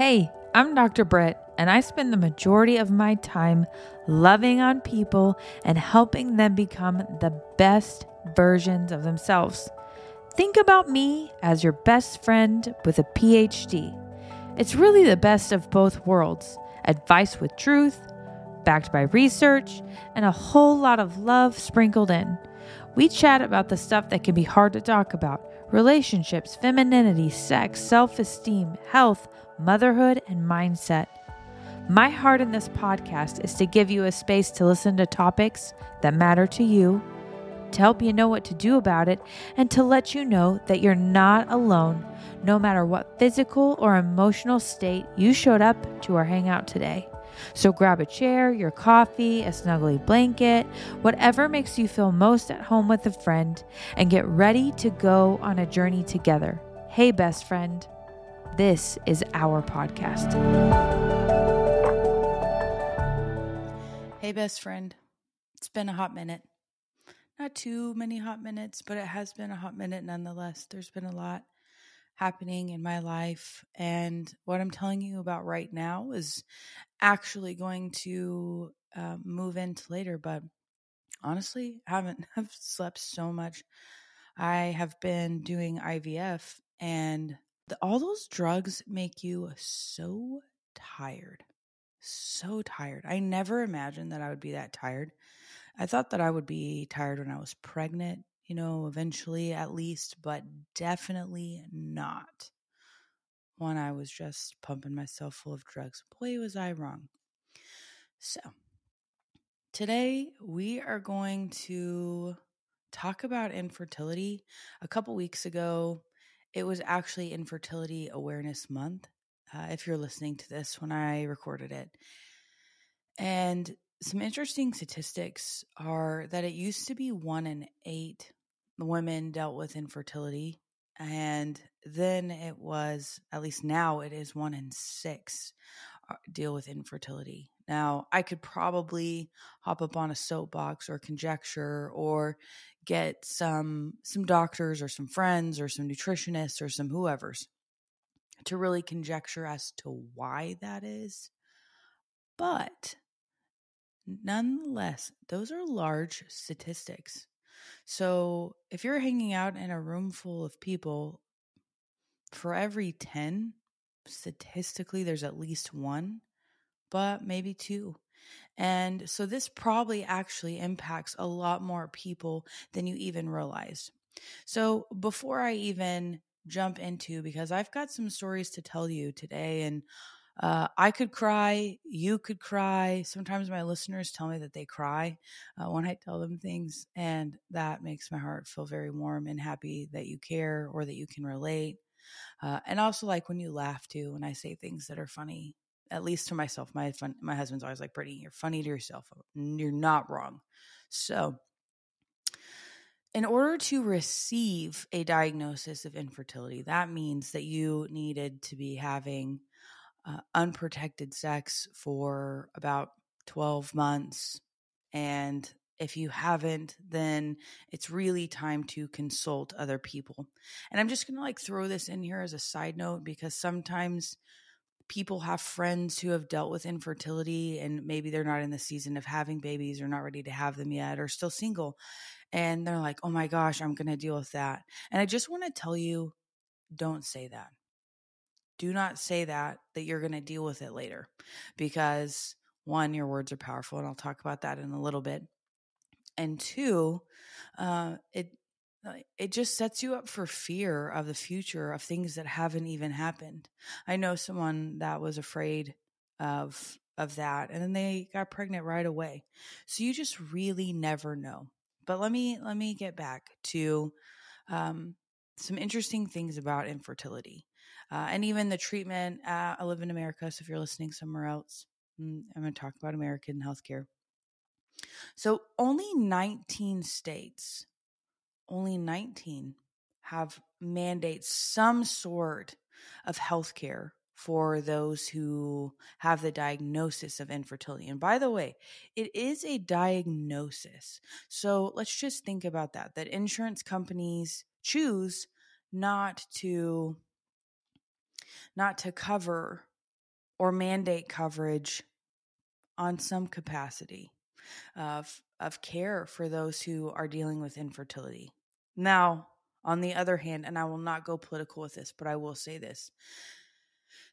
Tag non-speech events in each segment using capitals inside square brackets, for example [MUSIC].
Hey, I'm Dr. Britt, and I spend the majority of my time loving on people and helping them become the best versions of themselves. Think about me as your best friend with a PhD. It's really the best of both worlds advice with truth, backed by research, and a whole lot of love sprinkled in. We chat about the stuff that can be hard to talk about relationships, femininity, sex, self esteem, health, motherhood, and mindset. My heart in this podcast is to give you a space to listen to topics that matter to you, to help you know what to do about it, and to let you know that you're not alone, no matter what physical or emotional state you showed up to our hangout today. So grab a chair, your coffee, a snuggly blanket, whatever makes you feel most at home with a friend, and get ready to go on a journey together. Hey, best friend. This is our podcast. Hey, best friend. It's been a hot minute. Not too many hot minutes, but it has been a hot minute nonetheless. There's been a lot happening in my life. And what I'm telling you about right now is actually going to uh, move into later. But honestly, I haven't [LAUGHS] have slept so much. I have been doing IVF, and the, all those drugs make you so tired. So tired. I never imagined that I would be that tired. I thought that I would be tired when I was pregnant you know, eventually at least, but definitely not when I was just pumping myself full of drugs. Boy, was I wrong. So, today we are going to talk about infertility. A couple weeks ago, it was actually Infertility Awareness Month. Uh, if you're listening to this when I recorded it. And some interesting statistics are that it used to be one in eight women dealt with infertility. And then it was, at least now, it is one in six uh, deal with infertility. Now, I could probably hop up on a soapbox or conjecture or get some some doctors or some friends or some nutritionists or some whoever's to really conjecture as to why that is. But nonetheless, those are large statistics. So if you're hanging out in a room full of people, for every 10, statistically, there's at least one, but maybe two. And so this probably actually impacts a lot more people than you even realize. So before I even jump into, because I've got some stories to tell you today, and uh, I could cry, you could cry. Sometimes my listeners tell me that they cry uh, when I tell them things, and that makes my heart feel very warm and happy that you care or that you can relate. Uh, and also, like when you laugh too, when I say things that are funny, at least to myself. My fun, my husband's always like, "Brittany, you're funny to yourself. You're not wrong." So, in order to receive a diagnosis of infertility, that means that you needed to be having uh, unprotected sex for about 12 months. And if you haven't, then it's really time to consult other people. And I'm just going to like throw this in here as a side note because sometimes people have friends who have dealt with infertility and maybe they're not in the season of having babies or not ready to have them yet or still single. And they're like, oh my gosh, I'm going to deal with that. And I just want to tell you don't say that do not say that that you're going to deal with it later because one your words are powerful and i'll talk about that in a little bit and two uh, it uh, it just sets you up for fear of the future of things that haven't even happened. I know someone that was afraid of of that and then they got pregnant right away. So you just really never know. But let me let me get back to um, some interesting things about infertility uh, and even the treatment. Uh, I live in America, so if you're listening somewhere else, mm, I'm going to talk about American healthcare. So only 19 states, only 19 have mandates some sort of healthcare for those who have the diagnosis of infertility. And by the way, it is a diagnosis. So let's just think about that that insurance companies choose not to not to cover or mandate coverage on some capacity of of care for those who are dealing with infertility. Now, on the other hand, and I will not go political with this, but I will say this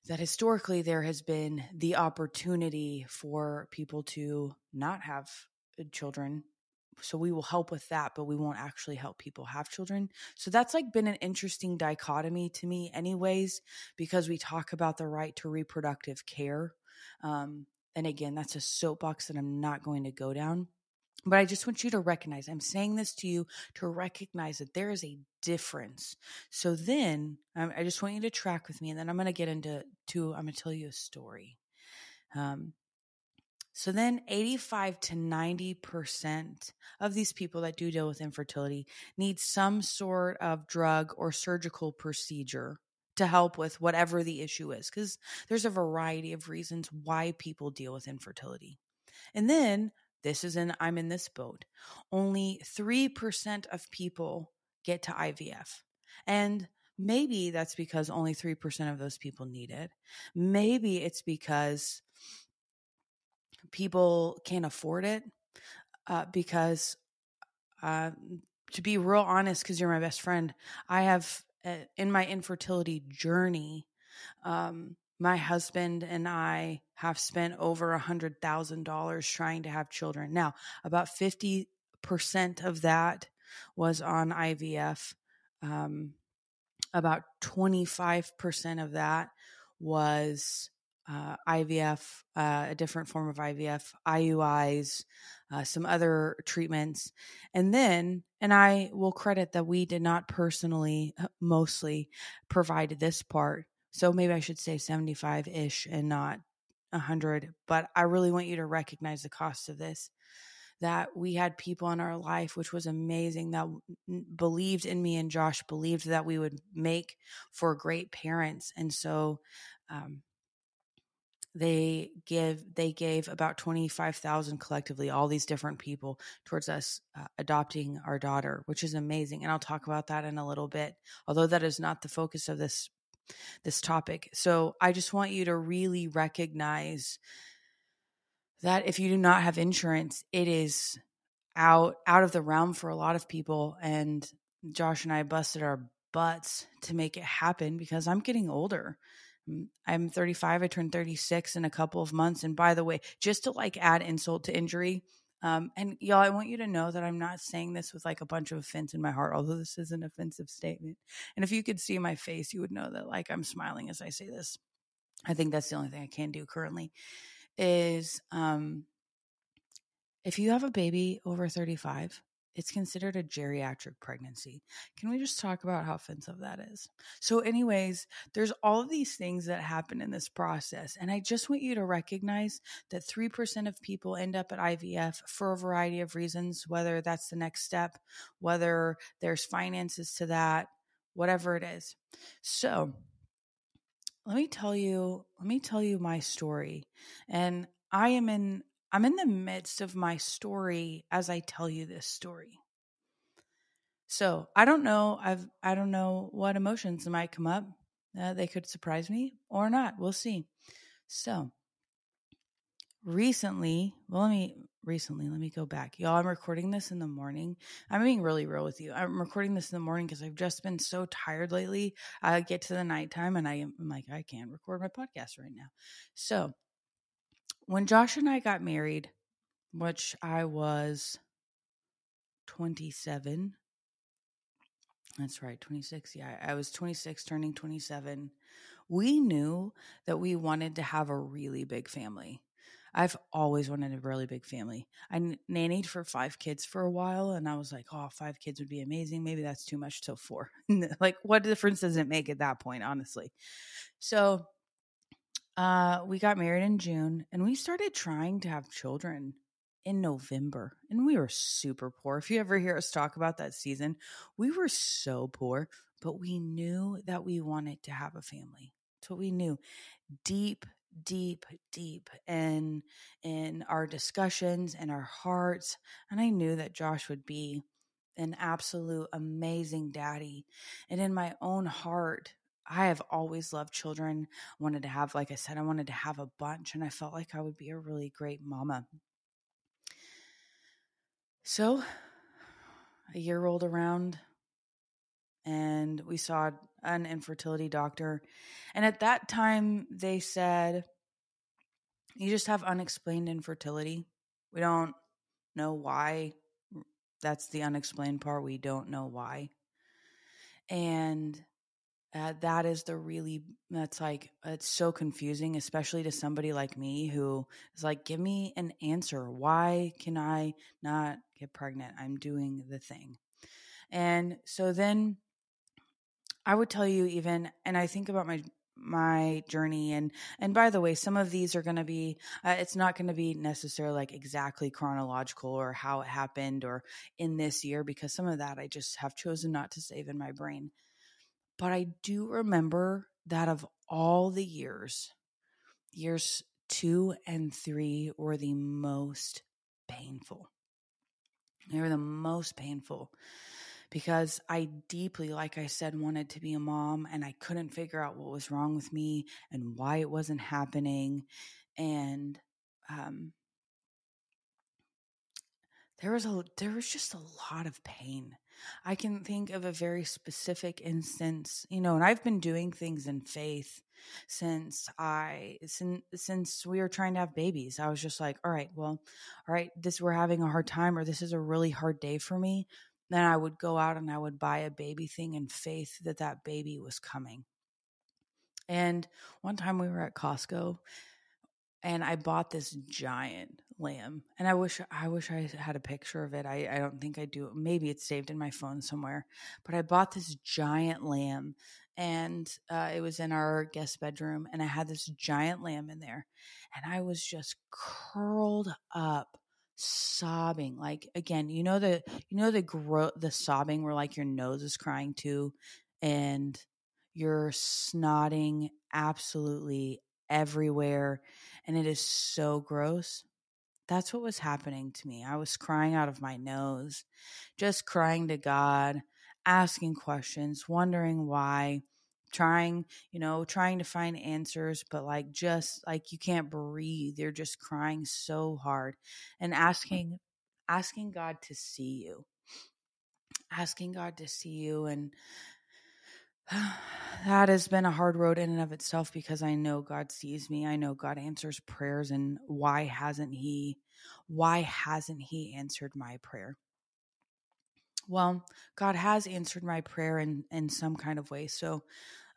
that historically there has been the opportunity for people to not have uh, children so we will help with that but we won't actually help people have children so that's like been an interesting dichotomy to me anyways because we talk about the right to reproductive care um, and again that's a soapbox that i'm not going to go down but I just want you to recognize, I'm saying this to you to recognize that there is a difference. So then I just want you to track with me and then I'm going to get into, to, I'm going to tell you a story. Um, so then 85 to 90% of these people that do deal with infertility need some sort of drug or surgical procedure to help with whatever the issue is because there's a variety of reasons why people deal with infertility. And then this is in I'm in this boat. Only 3% of people get to IVF. And maybe that's because only 3% of those people need it. Maybe it's because people can't afford it uh, because uh, to be real honest because you're my best friend i have uh, in my infertility journey um, my husband and i have spent over a hundred thousand dollars trying to have children. Now about 50% of that was on ivf um, about 25% of that was uh, IVF, uh, a different form of IVF, IUIs, uh, some other treatments. And then, and I will credit that we did not personally uh, mostly provide this part. So maybe I should say 75 ish and not 100. But I really want you to recognize the cost of this. That we had people in our life, which was amazing, that believed in me and Josh, believed that we would make for great parents. And so, um, they give they gave about 25,000 collectively all these different people towards us uh, adopting our daughter which is amazing and I'll talk about that in a little bit although that is not the focus of this this topic. So I just want you to really recognize that if you do not have insurance it is out out of the realm for a lot of people and Josh and I busted our butts to make it happen because I'm getting older I'm 35. I turned 36 in a couple of months. And by the way, just to like add insult to injury, um, and y'all, I want you to know that I'm not saying this with like a bunch of offense in my heart, although this is an offensive statement. And if you could see my face, you would know that like I'm smiling as I say this. I think that's the only thing I can do currently is um, if you have a baby over 35, it's considered a geriatric pregnancy. Can we just talk about how offensive that is? So, anyways, there's all of these things that happen in this process. And I just want you to recognize that 3% of people end up at IVF for a variety of reasons, whether that's the next step, whether there's finances to that, whatever it is. So, let me tell you, let me tell you my story. And I am in I'm in the midst of my story as I tell you this story. So I don't know. I've I don't know what emotions might come up. Uh, they could surprise me or not. We'll see. So recently, well, let me recently let me go back, y'all. I'm recording this in the morning. I'm being really real with you. I'm recording this in the morning because I've just been so tired lately. I get to the nighttime and I am like I can't record my podcast right now. So when Josh and I got married, which I was 27. That's right, 26. Yeah, I was 26, turning 27. We knew that we wanted to have a really big family. I've always wanted a really big family. I nannied for five kids for a while, and I was like, oh, five kids would be amazing. Maybe that's too much till four. [LAUGHS] like, what difference does it make at that point, honestly? So uh, we got married in June and we started trying to have children in November. And we were super poor. If you ever hear us talk about that season, we were so poor, but we knew that we wanted to have a family. That's what we knew. Deep, deep, deep in in our discussions and our hearts. And I knew that Josh would be an absolute amazing daddy. And in my own heart, I have always loved children. Wanted to have, like I said, I wanted to have a bunch, and I felt like I would be a really great mama. So [SIGHS] a year rolled around and we saw an infertility doctor. And at that time, they said, You just have unexplained infertility. We don't know why. That's the unexplained part. We don't know why. And uh, that is the really, that's like, it's so confusing, especially to somebody like me who is like, Give me an answer. Why can I not get pregnant? I'm doing the thing. And so then I would tell you even, and I think about my my journey and and by the way some of these are going to be uh, it's not going to be necessarily like exactly chronological or how it happened or in this year because some of that i just have chosen not to save in my brain but i do remember that of all the years years 2 and 3 were the most painful they were the most painful because I deeply, like I said, wanted to be a mom and I couldn't figure out what was wrong with me and why it wasn't happening. And, um, there was a there was just a lot of pain. I can think of a very specific instance, you know, and I've been doing things in faith since I since since we were trying to have babies. I was just like, all right, well, all right, this we're having a hard time or this is a really hard day for me then I would go out and I would buy a baby thing in faith that that baby was coming. And one time we were at Costco and I bought this giant lamb. And I wish I wish I had a picture of it. I, I don't think I do. Maybe it's saved in my phone somewhere. But I bought this giant lamb and uh, it was in our guest bedroom and I had this giant lamb in there. And I was just curled up sobbing like again you know the you know the gro- the sobbing where like your nose is crying too and you're snotting absolutely everywhere and it is so gross that's what was happening to me i was crying out of my nose just crying to god asking questions wondering why trying, you know, trying to find answers, but like just like you can't breathe. You're just crying so hard and mm. asking, asking God to see you, asking God to see you. And [SIGHS] that has been a hard road in and of itself because I know God sees me. I know God answers prayers. And why hasn't He, why hasn't He answered my prayer? Well, God has answered my prayer in in some kind of way. So,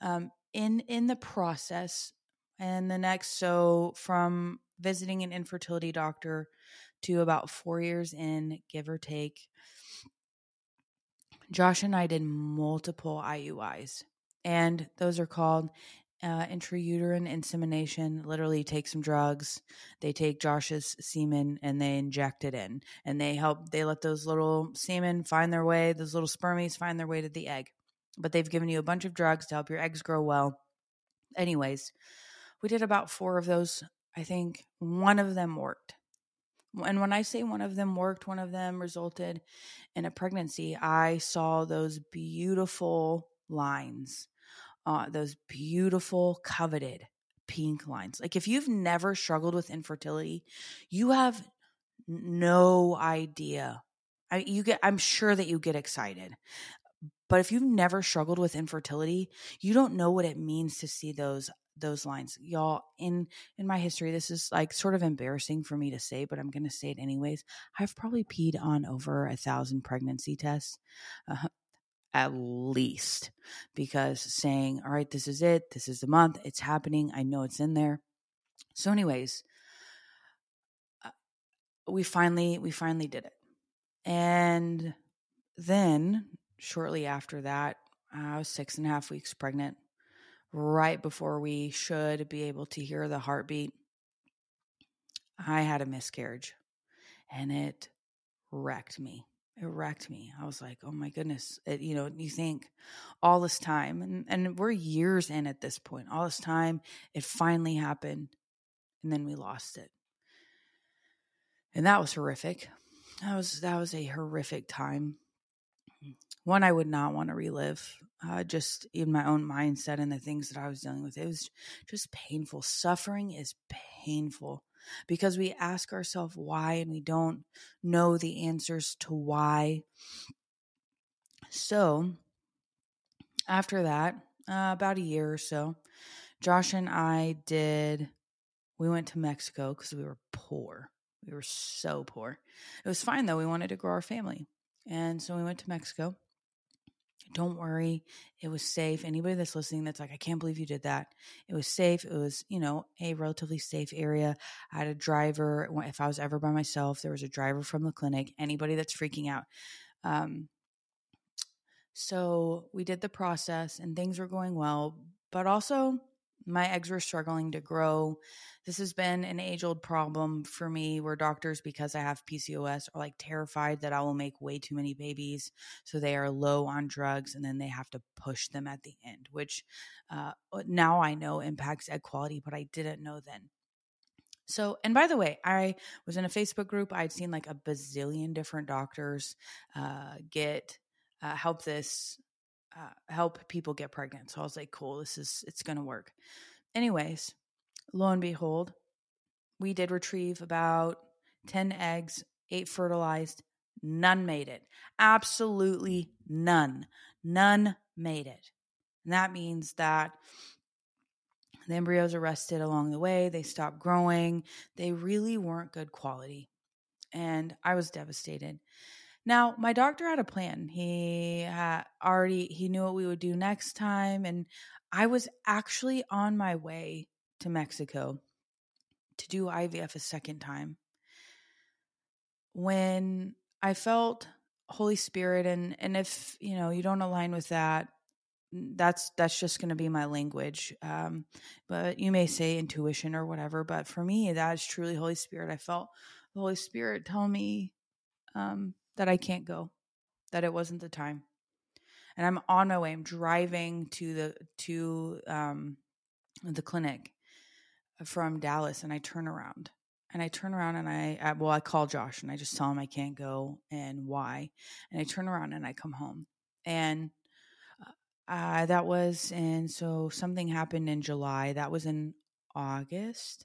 um, in in the process, and the next, so from visiting an infertility doctor to about four years in, give or take, Josh and I did multiple IUIs, and those are called uh, intrauterine insemination. Literally take some drugs they take josh's semen and they inject it in and they help they let those little semen find their way those little spermies find their way to the egg. But they've given you a bunch of drugs to help your eggs grow well. Anyways we did about four of those. I think one of them worked and when I say one of them worked, one of them resulted in a pregnancy, I saw those beautiful lines uh, those beautiful, coveted pink lines. Like if you've never struggled with infertility, you have no idea. I, you get, I'm sure that you get excited. But if you've never struggled with infertility, you don't know what it means to see those those lines. Y'all, in in my history, this is like sort of embarrassing for me to say, but I'm to say it anyways. I've probably peed on over a thousand pregnancy tests. Uh, at least because saying, all right, this is it, this is the month, it's happening, I know it's in there. So, anyways, uh, we finally we finally did it, and then shortly after that, I was six and a half weeks pregnant. Right before we should be able to hear the heartbeat, I had a miscarriage, and it wrecked me it wrecked me. I was like, oh my goodness. It, you know, you think all this time, and, and we're years in at this point, all this time, it finally happened, and then we lost it. And that was horrific. That was that was a horrific time. One I would not want to relive. Uh, just in my own mindset and the things that I was dealing with, it was just painful. Suffering is painful because we ask ourselves why and we don't know the answers to why. So, after that, uh, about a year or so, Josh and I did, we went to Mexico because we were poor. We were so poor. It was fine though. We wanted to grow our family. And so we went to Mexico. Don't worry, it was safe. Anybody that's listening that's like, I can't believe you did that. It was safe. It was, you know, a relatively safe area. I had a driver. If I was ever by myself, there was a driver from the clinic. Anybody that's freaking out. Um, so we did the process and things were going well, but also my eggs were struggling to grow. This has been an age old problem for me where doctors, because I have PCOS, are like terrified that I will make way too many babies. So they are low on drugs and then they have to push them at the end, which uh, now I know impacts egg quality, but I didn't know then. So, and by the way, I was in a Facebook group. I'd seen like a bazillion different doctors uh, get uh, help this uh, help people get pregnant. So I was like, cool, this is it's gonna work. Anyways, lo and behold, we did retrieve about ten eggs, eight fertilized, none made it. Absolutely none. None made it. And that means that the embryos arrested along the way. They stopped growing. They really weren't good quality. And I was devastated. Now, my doctor had a plan. He had already he knew what we would do next time and I was actually on my way to Mexico to do IVF a second time. When I felt Holy Spirit and and if, you know, you don't align with that, that's that's just going to be my language um, but you may say intuition or whatever but for me that is truly holy spirit i felt the holy spirit tell me um, that I can't go, that it wasn't the time. And I'm on my way. I'm driving to the to um, the clinic from Dallas, and I turn around and I turn around and I, I well I call Josh and I just tell him I can't go and why, and I turn around and I come home and. Uh, that was and so something happened in July. That was in August,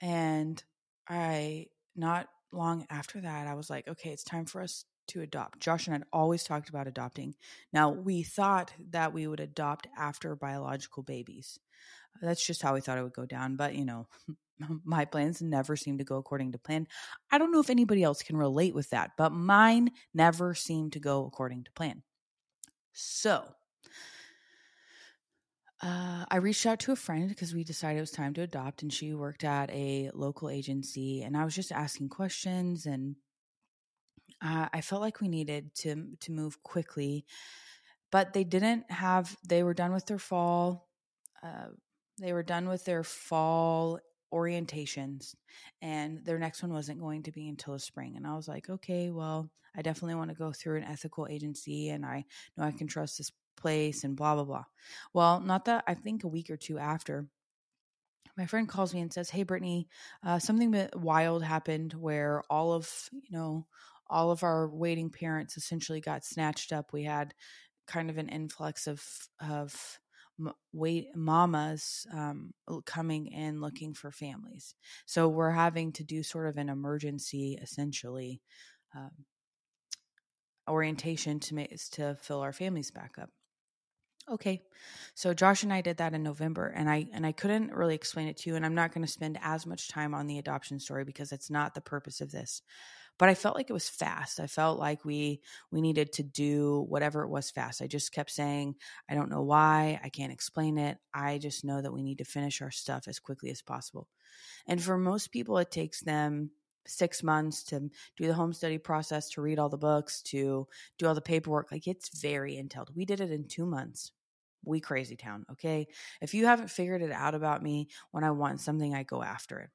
and I not long after that, I was like, okay, it's time for us to adopt. Josh and I had always talked about adopting. Now, we thought that we would adopt after biological babies. That's just how we thought it would go down. But, you know, [LAUGHS] my plans never seem to go according to plan. I don't know if anybody else can relate with that, but mine never seemed to go according to plan. So, uh, I reached out to a friend because we decided it was time to adopt, and she worked at a local agency. And I was just asking questions, and uh, I felt like we needed to to move quickly, but they didn't have. They were done with their fall. Uh, they were done with their fall orientations, and their next one wasn't going to be until the spring. And I was like, okay, well, I definitely want to go through an ethical agency, and I know I can trust this place and blah blah blah. Well, not that I think a week or two after, my friend calls me and says, "Hey, Brittany, uh, something wild happened where all of you know all of our waiting parents essentially got snatched up. We had kind of an influx of of wait mamas um, coming in looking for families. So we're having to do sort of an emergency, essentially." Um, orientation to make to fill our families back up okay. So josh and i did that in november and i and i couldn't really explain it to you and i'm not going to spend as much time on the adoption story because it's not the purpose of this. But i felt like it was fast. I felt like we we needed to do whatever it was fast. I just kept saying i don't know why. I can't explain it. I just know that we need to finish our stuff as quickly as possible. And for most people it takes them six months to do the home study process to read all the books to do all the paperwork. Like it's very entailed. We did it in two months we crazy town, okay? If you haven't figured it out about me, when I want something, I go after it.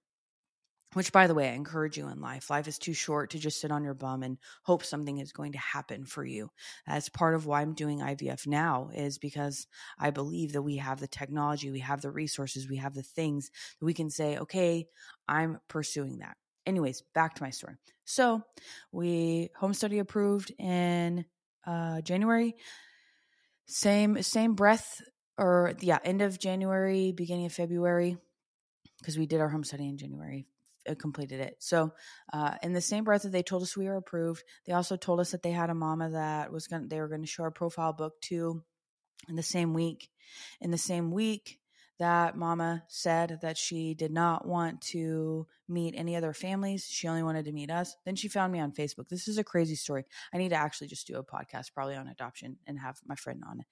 Which, by the way, I encourage you in life. Life is too short to just sit on your bum and hope something is going to happen for you. That's part of why I'm doing IVF now, is because I believe that we have the technology, we have the resources, we have the things that we can say, okay, I'm pursuing that. Anyways, back to my story. So we home study approved in uh, January. Same same breath, or yeah, end of January, beginning of February, because we did our home study in January. Uh, completed it. So, uh, in the same breath that they told us we were approved, they also told us that they had a mama that was going. They were going to show our profile book to in the same week. In the same week, that mama said that she did not want to meet any other families. She only wanted to meet us. Then she found me on Facebook. This is a crazy story. I need to actually just do a podcast, probably on adoption, and have my friend on it.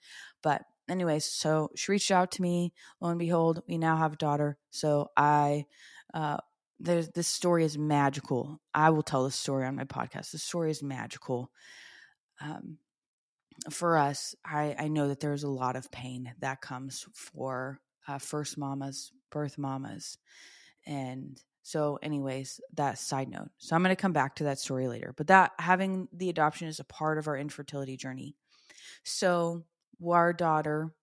But, anyways, so she reached out to me. Lo and behold, we now have a daughter. So I, uh, there's this story is magical. I will tell this story on my podcast. The story is magical. Um, for us, I, I know that there's a lot of pain that comes for uh, first mamas, birth mamas. And so, anyways, that side note. So, I'm going to come back to that story later, but that having the adoption is a part of our infertility journey. So, our daughter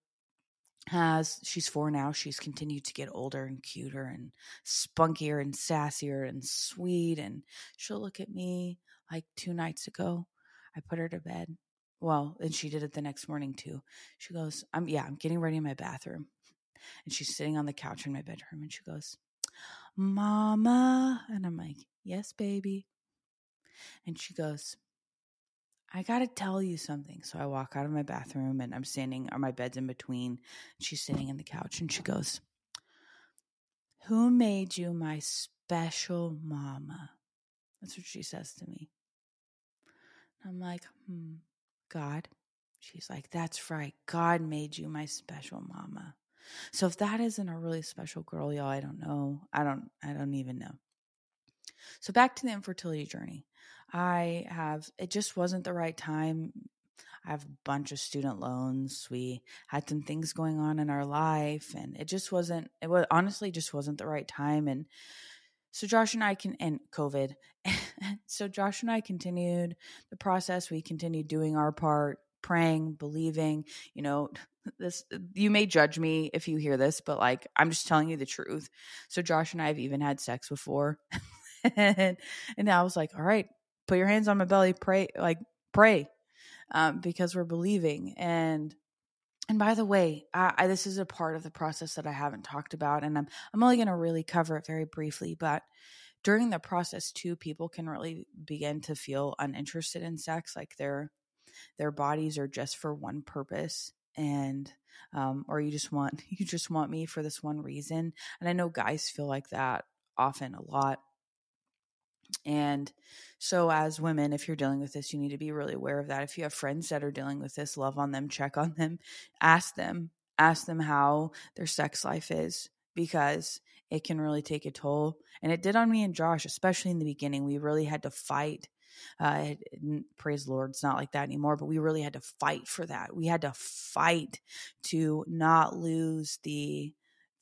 has, she's four now, she's continued to get older and cuter and spunkier and sassier and sweet. And she'll look at me like two nights ago. I put her to bed. Well, and she did it the next morning too. She goes, I'm, yeah, I'm getting ready in my bathroom. And she's sitting on the couch in my bedroom and she goes, Mama. And I'm like, Yes, baby. And she goes, I got to tell you something. So I walk out of my bathroom and I'm standing, or my bed's in between. She's sitting in the couch and she goes, Who made you my special mama? That's what she says to me. I'm like, Hmm, God. She's like, That's right. God made you my special mama. So if that isn't a really special girl, y'all, I don't know. I don't I don't even know. So back to the infertility journey. I have it just wasn't the right time. I have a bunch of student loans. We had some things going on in our life and it just wasn't it was honestly just wasn't the right time and so Josh and I can and COVID. [LAUGHS] so Josh and I continued the process. We continued doing our part, praying, believing, you know, this you may judge me if you hear this, but like I'm just telling you the truth. So Josh and I have even had sex before. [LAUGHS] and, and I was like, all right, put your hands on my belly, pray, like pray, um, because we're believing. And and by the way, I, I, this is a part of the process that I haven't talked about, and I'm I'm only going to really cover it very briefly. But during the process, too, people can really begin to feel uninterested in sex, like their their bodies are just for one purpose and um, or you just want [LAUGHS] you just want me for this one reason and i know guys feel like that often a lot. And so as women if you're dealing with this you need to be really aware of that. If you have friends that are dealing with this love on them check on them [LAUGHS] ask them ask them how their sex life is because it can really take a toll. And it did on me and josh especially in the beginning. We really had to fight uh, praise Lord, it's not like that anymore, but we really had to fight for that. We had to fight to not lose the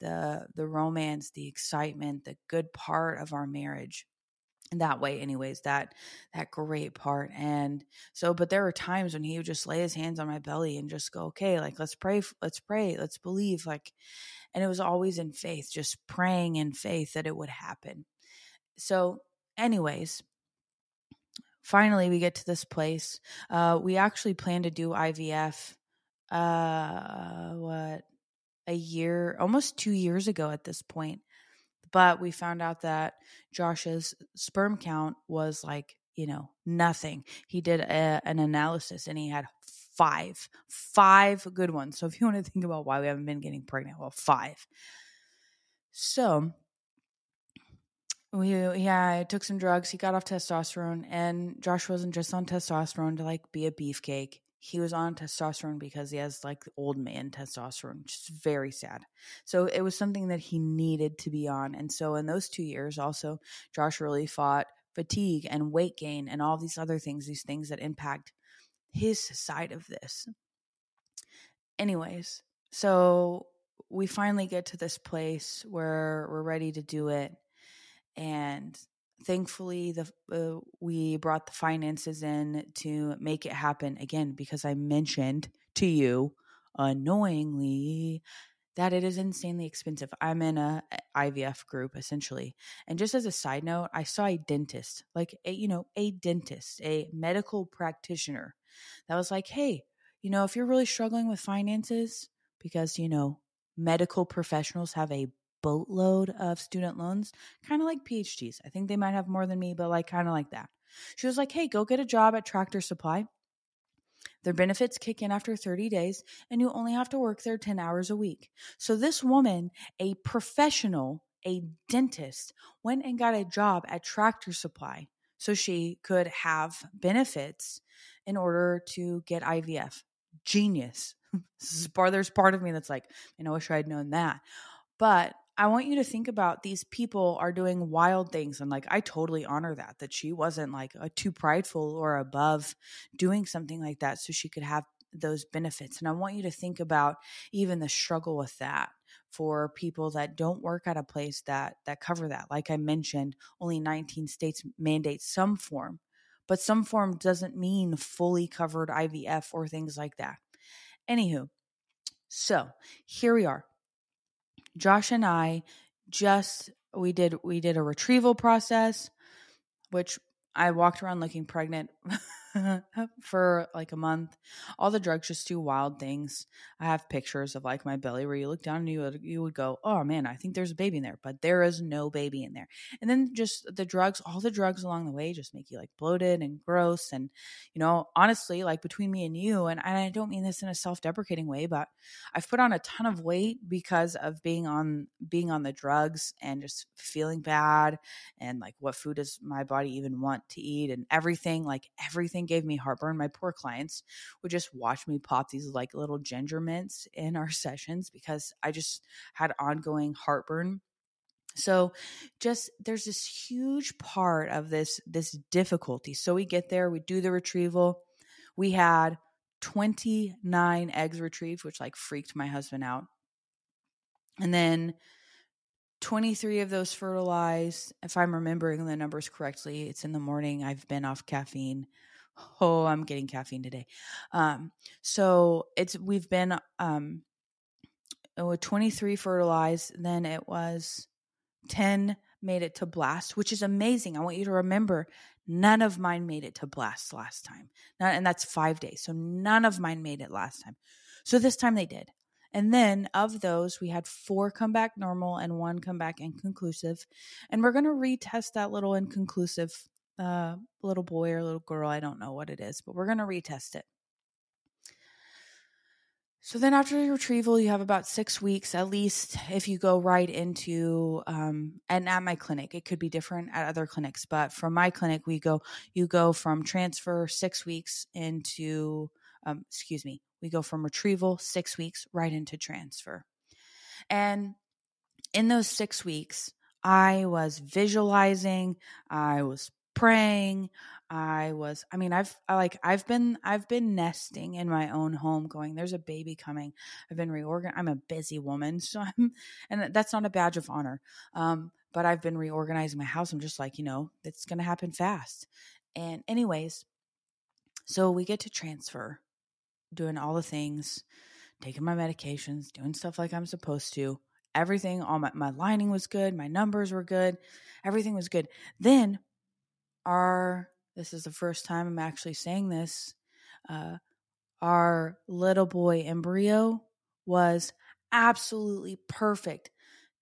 the the romance, the excitement, the good part of our marriage in that way anyways that that great part and so but there were times when he would just lay his hands on my belly and just go okay like let's pray let's pray let's believe like and it was always in faith just praying in faith that it would happen so anyways finally we get to this place. Uh, we actually plan to do IVF. Uh, what a year, almost two years ago at this point. But we found out that Josh's sperm count was like you know nothing. He did a, an analysis and he had five, five good ones. So if you want to think about why we haven't been getting pregnant, well, five. So we yeah, I took some drugs. He got off testosterone, and Josh wasn't just on testosterone to like be a beefcake. He was on testosterone because he has like old man testosterone, which is very sad. So it was something that he needed to be on. And so in those two years, also, Josh really fought fatigue and weight gain and all these other things, these things that impact his side of this. Anyways, so we finally get to this place where we're ready to do it and thankfully the uh, we brought the finances in to make it happen again because I mentioned to you annoyingly that it is insanely expensive. I'm in a IVF group essentially. And just as a side note, I saw a dentist, like a you know, a dentist, a medical practitioner that was like, hey, you know, if you're really struggling with finances, because, you know, medical professionals have a boatload of student loans, kind of like PhDs. I think they might have more than me, but like kind of like that. She was like, hey, go get a job at Tractor Supply. Their benefits kick in after 30 days, and you only have to work there 10 hours a week. So, this woman, a professional, a dentist, went and got a job at Tractor Supply so she could have benefits in order to get IVF. Genius. [LAUGHS] this is mm. part, there's part of me that's like, you know, I wish I had known that. But I want you to think about these people are doing wild things. And like, I totally honor that, that she wasn't like a, too prideful or above doing something like that so she could have those benefits. And I want you to think about even the struggle with that for people that don't work at a place that that cover that. Like I mentioned, only 19 states mandate some form, but some form doesn't mean fully covered IVF or things like that. Anywho, so here we are. Josh and I just we did we did a retrieval process, which I walked around looking pregnant [LAUGHS] [LAUGHS] for like a month. All the drugs just do wild things. I have pictures of like my belly where you look down and you would, you would go, "Oh man, I think there's a baby in there," but there is no baby in there. And then just the drugs, all the drugs along the way just make you like bloated and gross and you know, honestly, like between me and you and I don't mean this in a self-deprecating way, but I've put on a ton of weight because of being on being on the drugs and just feeling bad and like what food does my body even want to eat and everything, like everything gave me heartburn. My poor clients would just watch me pop these like little ginger mints in our [LAUGHS] sessions because I just had ongoing heartburn. So just there's this huge part of this this difficulty. So we get there, we do the retrieval. We had 29 eggs retrieved, which like freaked my husband out. And then 23 of those fertilized. If I'm remembering the numbers correctly, it's in the morning. I've been off caffeine oh i'm getting caffeine today um so it's we've been um with 23 fertilized then it was 10 made it to blast which is amazing i want you to remember none of mine made it to blast last time and that's five days so none of mine made it last time so this time they did and then of those, we had four come back normal and one come back inconclusive. And we're going to retest that little inconclusive uh, little boy or little girl. I don't know what it is, but we're going to retest it. So then after retrieval, you have about six weeks at least if you go right into, um, and at my clinic, it could be different at other clinics, but from my clinic, we go, you go from transfer six weeks into, um, excuse me, we go from retrieval six weeks right into transfer. And in those six weeks, I was visualizing, I was praying i was i mean i've like i've been i've been nesting in my own home going there's a baby coming. I've been reorganizing i'm a busy woman [LAUGHS] so i'm and that's not a badge of honor um but i've been reorganizing my house. I'm just like you know it's gonna happen fast. And anyways so we get to transfer doing all the things taking my medications doing stuff like i'm supposed to. Everything all my, my lining was good my numbers were good everything was good. Then our this is the first time I'm actually saying this. Uh, our little boy embryo was absolutely perfect,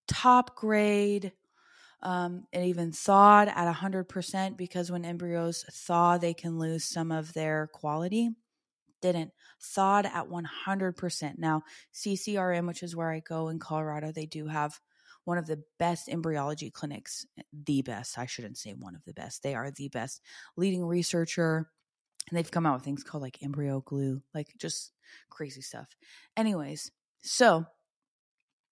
top grade. Um, it even thawed at 100% because when embryos thaw, they can lose some of their quality. Didn't. Thawed at 100%. Now, CCRM, which is where I go in Colorado, they do have one of the best embryology clinics, the best. I shouldn't say one of the best. They are the best leading researcher. And they've come out with things called like embryo glue, like just crazy stuff. Anyways, so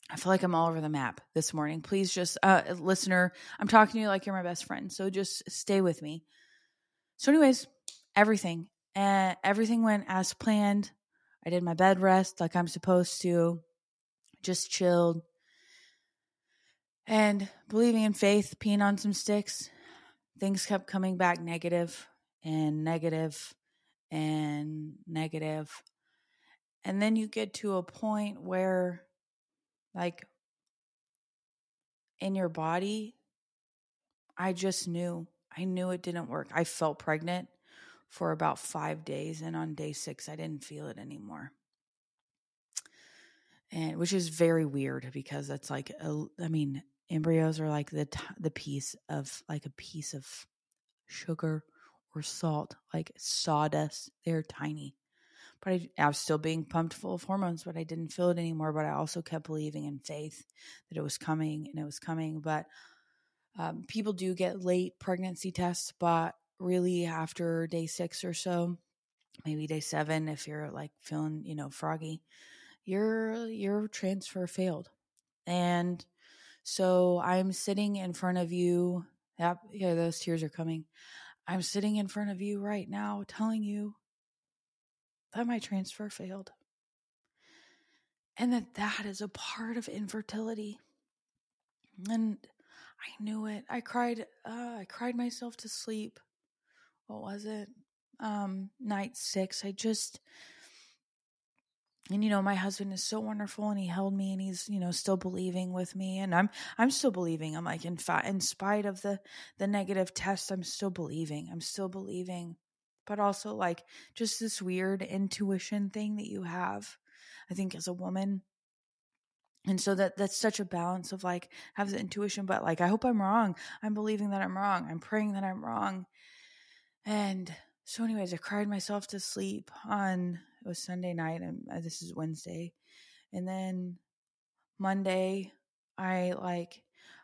I feel like I'm all over the map this morning. Please just, uh, listener, I'm talking to you like you're my best friend. So just stay with me. So, anyways, everything, uh, everything went as planned. I did my bed rest like I'm supposed to, just chilled, and believing in faith, peeing on some sticks, things kept coming back negative and negative and negative. And then you get to a point where, like, in your body, I just knew. I knew it didn't work. I felt pregnant for about five days. And on day six, I didn't feel it anymore. And which is very weird because that's like, I mean, embryos are like the, t- the piece of like a piece of sugar or salt, like sawdust. They're tiny. But I, I was still being pumped full of hormones, but I didn't feel it anymore. But I also kept believing in faith that it was coming and it was coming. But um, people do get late pregnancy tests, but really after day six or so, maybe day seven, if you're like feeling, you know, froggy, your your transfer failed. And so I'm sitting in front of you. Yep, yeah, those tears are coming. I'm sitting in front of you right now telling you that my transfer failed. And that that is a part of infertility. And I knew it. I cried uh, I cried myself to sleep. What was it? Um night 6. I just and you know my husband is so wonderful and he held me and he's you know still believing with me. And i'm i'm still believing. I'm like in fact in spite of the the negative test i'm still believing. I'm still believing. But also like just this weird intuition thing that you have i think as a woman. And so that that's such a balance of like have the intuition but like i hope i'm wrong. I'm believing that i'm wrong. I'm praying that i'm wrong. And so anyways i cried myself to sleep on it was sunday night and uh, this is wednesday and then monday i like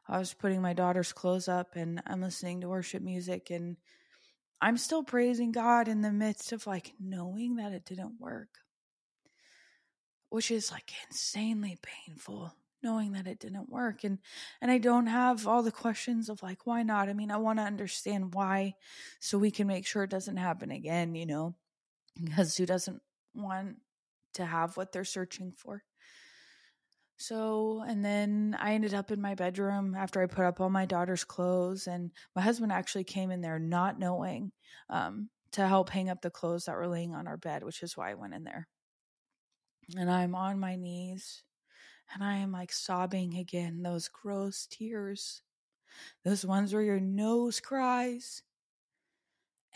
i was putting my daughter's clothes up and i'm listening to worship music and i'm still praising god in the midst of like knowing that it didn't work which is like insanely painful knowing that it didn't work and and I don't have all the questions of like why not? I mean I want to understand why so we can make sure it doesn't happen again you know because who doesn't want to have what they're searching for. So and then I ended up in my bedroom after I put up all my daughter's clothes and my husband actually came in there not knowing um to help hang up the clothes that were laying on our bed which is why I went in there. And I'm on my knees and I am like sobbing again, those gross tears, those ones where your nose cries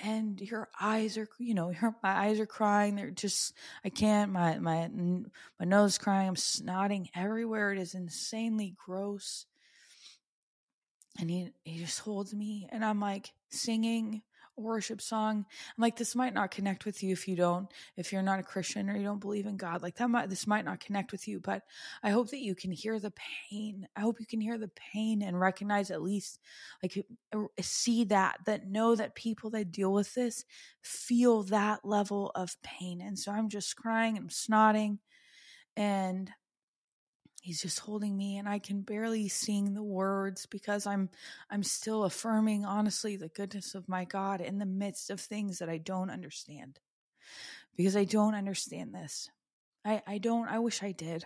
and your eyes are, you know, [LAUGHS] your, my eyes are crying. They're just, I can't, my, my, my nose crying. I'm snotting everywhere. It is insanely gross. And he, he just holds me and I'm like singing worship song. I'm like, this might not connect with you if you don't, if you're not a Christian or you don't believe in God. Like that might, this might not connect with you, but I hope that you can hear the pain. I hope you can hear the pain and recognize at least, like, see that, that know that people that deal with this feel that level of pain. And so I'm just crying and snotting and he's just holding me and i can barely sing the words because i'm i'm still affirming honestly the goodness of my god in the midst of things that i don't understand. Because i don't understand this. I i don't i wish i did.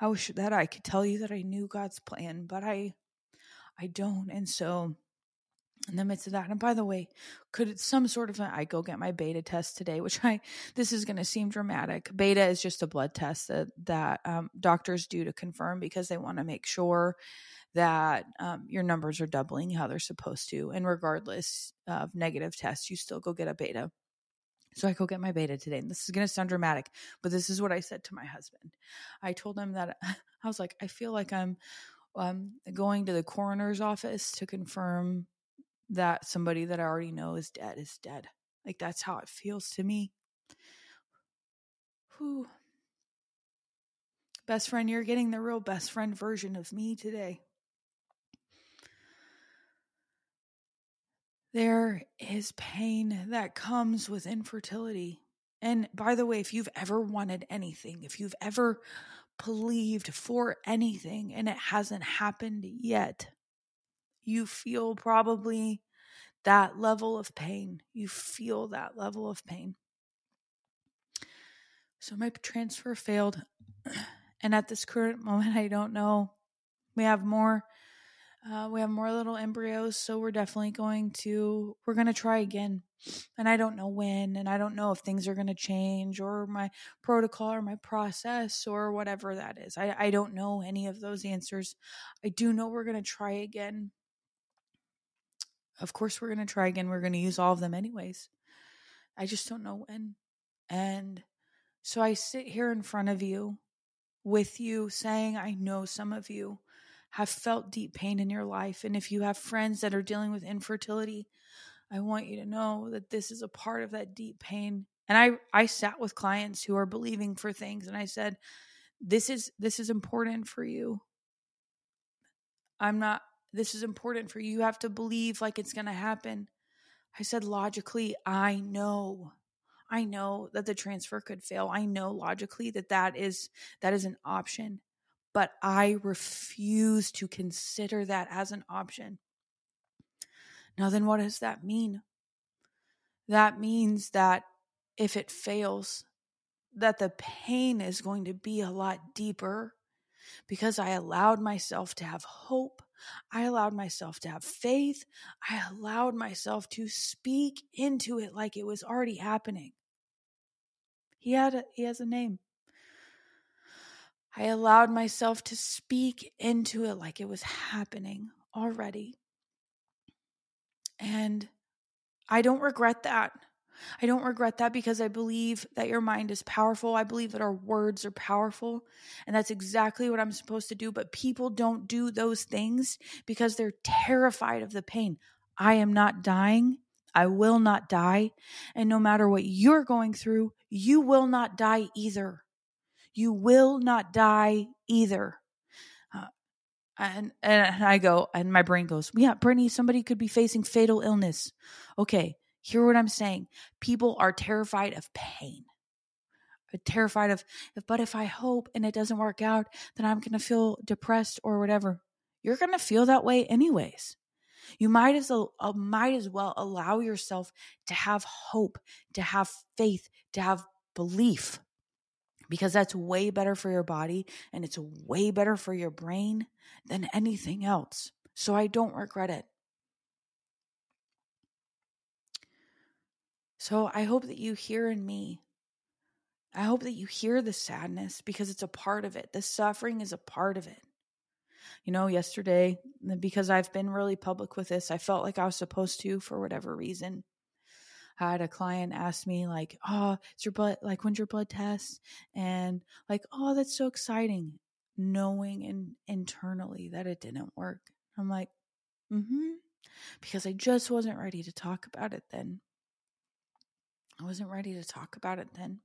I wish that i could tell you that i knew god's plan but i i don't and so in the midst of that. And by the way, could some sort of a, I go get my beta test today, which I [LAUGHS] this is going to seem dramatic. Beta is just a blood test that that um, doctors do to confirm because they want to make sure that um, your numbers are doubling how they're supposed to. And regardless of negative tests, you still go get a beta. So I go get my beta today. And this is going to sound dramatic, but this is what I said to my husband. I told him that [LAUGHS] I was like, I feel like I'm um, going to the coroner's office to confirm that somebody that I already know is dead is dead. Like that's how it feels to me. Whew. Best friend, you're getting the real best friend version of me today. There is pain that comes with infertility. And by the way, if you've ever wanted anything, if you've ever believed for anything and it hasn't happened yet, you feel probably that level of pain. You feel that level of pain. So my transfer failed. [CLEARS THROAT] And at this current [LAUGHS] moment, I don't know. We have more. Uh, we have more little embryos, so we're definitely going to we're going to try again. And I don't know when, and I don't know if things are going to change or my protocol or my process or whatever that is. I I don't know any of those answers. I do know we're going to try again of course we're going to try again. We're going to use all of them anyways. I just don't know when. And so I sit here in front of you with you saying, I know some of you have felt deep pain in your life. And if you have friends that are dealing with infertility, I want you to know that this is a part of that deep pain. And I I sat with clients who are believing for things and I said, this is this is important for you. I'm not this is important for you. You have to believe like it's going to happen. I said logically, I know. I know that the transfer could fail. I know logically that that is that is an option. But I refuse to consider that as an option. Now then what does that mean? That means that if it fails, that the pain is going to be a lot deeper because I allowed myself to have hope. I allowed myself to have faith. I allowed myself to speak into it like it was already happening. He had a, he has a name. I allowed myself to speak into it like it was happening already. And I don't regret that. I don't regret that because I believe that your mind is powerful. I believe that our words are powerful. And that's exactly what I'm supposed to do. But people don't do those things because they're terrified of the pain. I am not dying. I will not die. And no matter what you're going through, you will not die either. You will not die either. Uh, and, and I go, and my brain goes, yeah, Brittany, somebody could be facing fatal illness. Okay, Hear what I'm saying. People are terrified of pain. terrified of, but if I hope and it doesn't work out, then I'm going to feel depressed or whatever. You're going to feel that way anyways. You might as well, uh, might as well allow yourself to have hope, to have faith, to have belief because that's way better for your body and it's way better for your brain than anything else. So I don't regret it. So I hope that you hear in me. I hope that you hear the sadness because it's a part of it. The suffering is a part of it. You know, yesterday, because I've been really public with this, I felt like I was supposed to for whatever reason. I had a client ask me, like, oh, it's your blood, like, when's your blood test? And like, oh, that's so exciting. Knowing in, internally that it didn't work. I'm like, mm hmm. Because I just wasn't ready to talk about it then. I wasn't ready to talk about it then.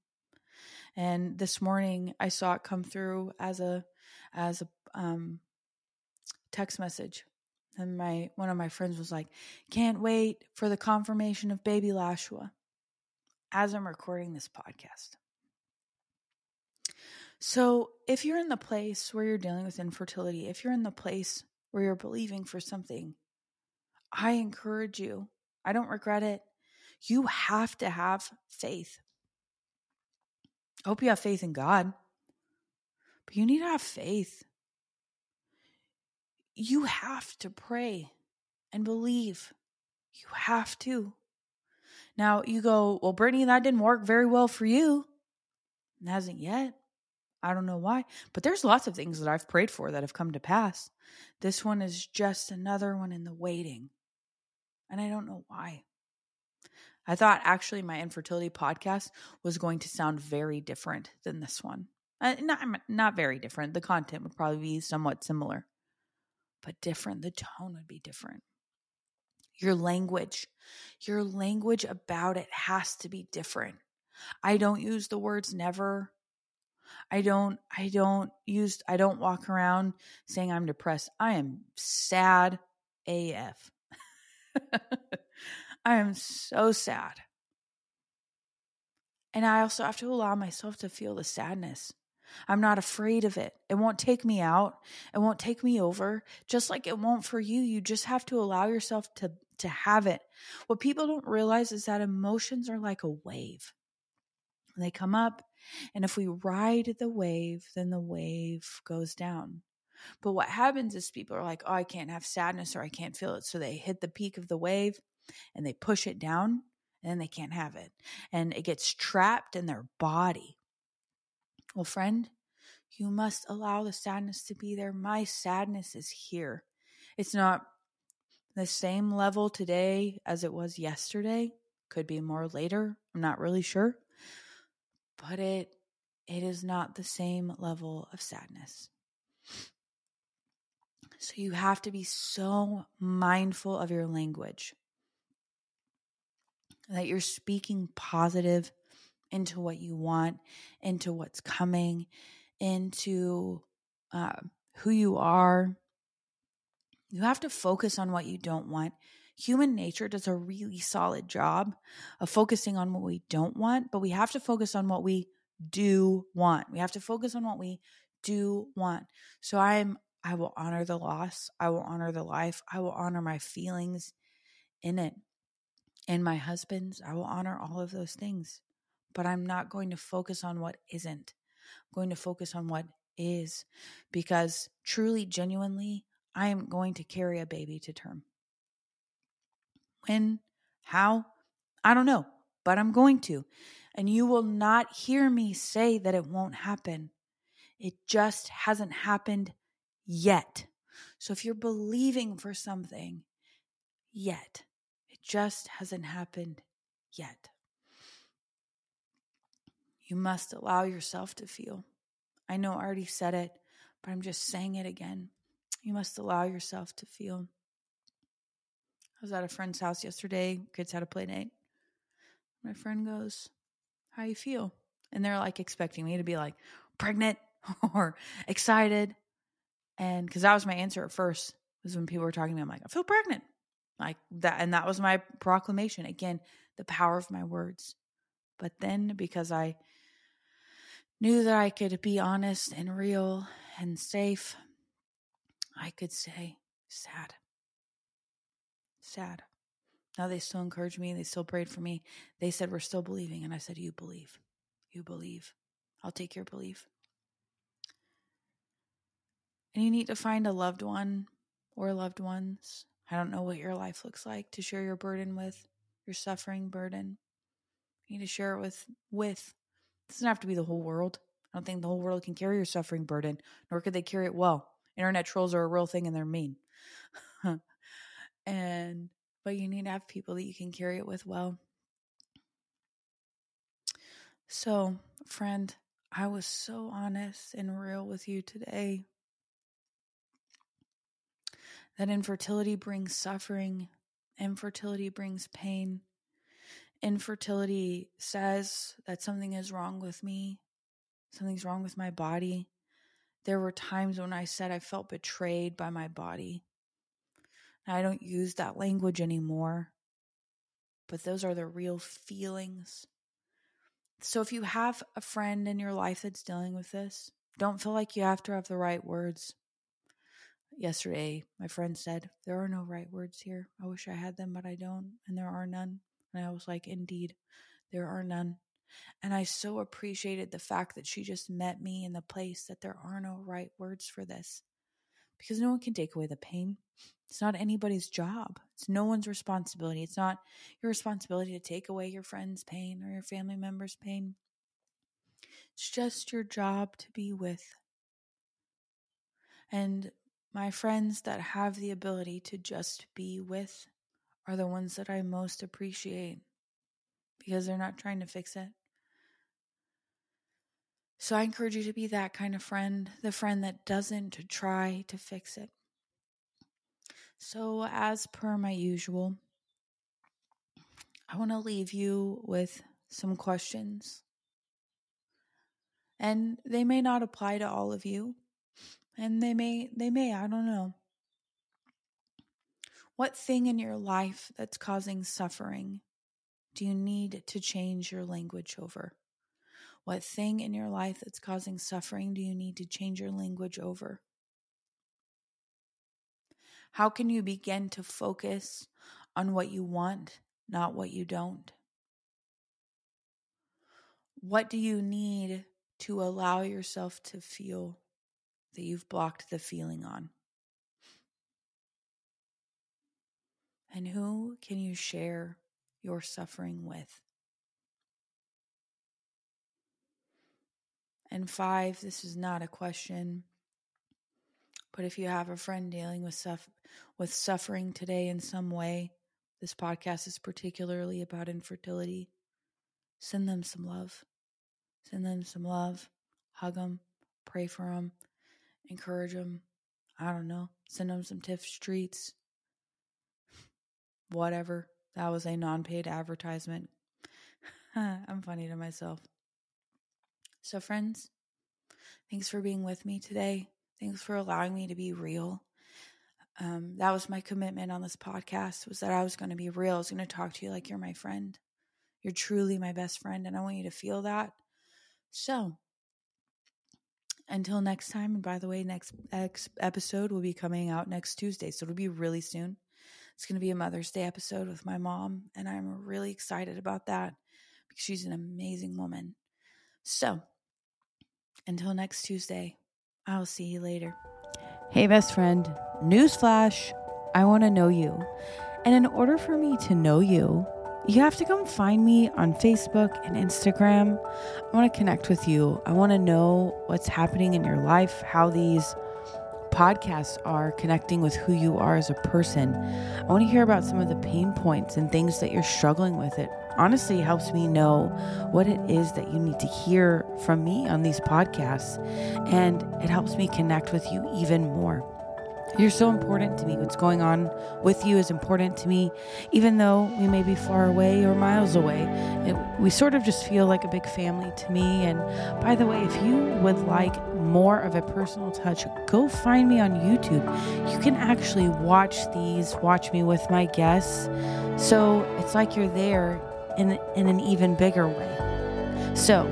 And this morning I saw it come through as a as a um, text message. And my one of my friends was like, "Can't wait for the confirmation of baby Lashua." As I'm recording this podcast. So, if you're in the place where you're dealing with infertility, if you're in the place where you're believing for something, I encourage you. I don't regret it. You have to have faith. I hope you have faith in God, but you need to have faith. You have to pray and believe. You have to. Now you go, well, Brittany, that didn't work very well for you. It hasn't yet. I don't know why, but there's lots of things that I've prayed for that have come to pass. This one is just another one in the waiting. And I don't know why. I thought actually my infertility podcast was going to sound very different than this one. Uh, not not very different. The content would probably be somewhat similar, but different. The tone would be different. Your language, your language about it has to be different. I don't use the words never. I don't I don't use I don't walk around saying I'm depressed. I am sad AF. [LAUGHS] I am so sad. And I also have to allow myself to feel the sadness. I'm not afraid of it. It won't take me out. It won't take me over. Just like it won't for you. You just have to allow yourself to to have it. What people don't realize is that emotions are like a wave. They come up, and if we ride the wave, then the wave goes down. But what happens is people are like, "Oh, I can't have sadness or I can't feel it." So they hit the peak of the wave and they push it down and then they can't have it. And it gets trapped in their body. Well, friend, you must allow the sadness to be there. My sadness is here. It's not the same level today as it was yesterday, could be more later. I'm not really sure. But it it is not the same level of sadness. So you have to be so mindful of your language that you're speaking positive into what you want, into what's coming, into uh, who you are. You have to focus on what you don't want. Human nature does a really solid job of focusing on what we don't want, but we have to focus on what we do want. We have to focus on what we do want. So I'm I will honor the loss. I will honor the life. I will honor my feelings in it. And my husband's, I will honor all of those things. But I'm not going to focus on what isn't. I'm going to focus on what is because truly, genuinely, I am going to carry a baby to term. When? How? I don't know, but I'm going to. And you will not hear me say that it won't happen. It just hasn't happened yet. So if you're believing for something yet, just hasn't happened yet. You must allow yourself to feel. I know I already said it, but I'm just saying it again. You must allow yourself to feel. I was at a friend's house yesterday. Kids had a play date. My friend goes, How you feel? And they're like expecting me to be like pregnant [LAUGHS] or excited. And because that was my answer at first, was when people were talking to me, I'm like, I feel pregnant. Like that. And that was my proclamation. Again, the power of my words. But then because I knew that I could be honest and real and safe, I could say, sad. Sad. Now they still encouraged me. They still prayed for me. They said, We're still believing. And I said, You believe. You believe. I'll take your belief. And you need to find a loved one or loved ones. I don't know what your life looks like to share your burden with, your suffering burden. You need to share it with with. It doesn't have to be the whole world. I don't think the whole world can carry your suffering burden, nor could they carry it well. Internet trolls are a real thing and they're mean. [LAUGHS] and but you need to have people that you can carry it with well. So, friend, I was so honest and real with you today. That infertility brings suffering, infertility brings pain. Infertility says that something is wrong with me, something's wrong with my body. There were times when I said I felt betrayed by my body. I don't use that language anymore, but those are the real feelings. So if you have a friend in your life that's dealing with this, don't feel like you have to have the right words. Yesterday, my friend said, There are no right words here. I wish I had them, but I don't, and there are none. And I was like, Indeed, there are none. And I so appreciated the fact that she just met me in the place that there are no right words for this because no one can take away the pain. It's not anybody's job. It's no one's responsibility. It's not your responsibility to take away your friend's pain or your family member's pain. It's just your job to be with. And my friends that have the ability to just be with are the ones that I most appreciate because they're not trying to fix it. So I encourage you to be that kind of friend, the friend that doesn't try to fix it. So, as per my usual, I want to leave you with some questions. And they may not apply to all of you, and they may, they may, I don't know. What thing in your life that's causing suffering do you need to change your language over? What thing in your life that's causing suffering do you need to change your language over? How can you begin to focus on what you want, not what you don't? What do you need to allow yourself to feel that you've blocked the feeling on? And who can you share your suffering with? And five, this is not a question, but if you have a friend dealing with with suffering today in some way, this podcast is particularly about infertility. send them some love. Send them some love. Hug them. Pray for them. Encourage them. I don't know. Send them some Tiff's Treats. Whatever. That was a non paid advertisement. [LAUGHS] I'm funny to myself. So, friends, thanks for being with me today. Thanks for allowing me to be real. Um, that was my commitment on this podcast was that I was going to be real. I was going to talk to you like you're my friend. You're truly my best friend, and I want you to feel that. So, until next time, and by the way, next episode will be coming out next Tuesday, so it'll be really soon. It's going to be a Mother's Day episode with my mom, and I'm really excited about that because she's an amazing woman. So, until next Tuesday, I'll see you later. Hey, best friend, newsflash I want to know you. And in order for me to know you, you have to come find me on Facebook and Instagram. I want to connect with you. I want to know what's happening in your life, how these podcasts are connecting with who you are as a person. I want to hear about some of the pain points and things that you're struggling with. It honestly helps me know what it is that you need to hear from me on these podcasts, and it helps me connect with you even more. You're so important to me. What's going on with you is important to me, even though we may be far away or miles away. It, we sort of just feel like a big family to me. And by the way, if you would like more of a personal touch, go find me on YouTube. You can actually watch these, watch me with my guests. So it's like you're there in, in an even bigger way. So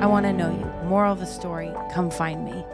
I want to know you. Moral of the story come find me.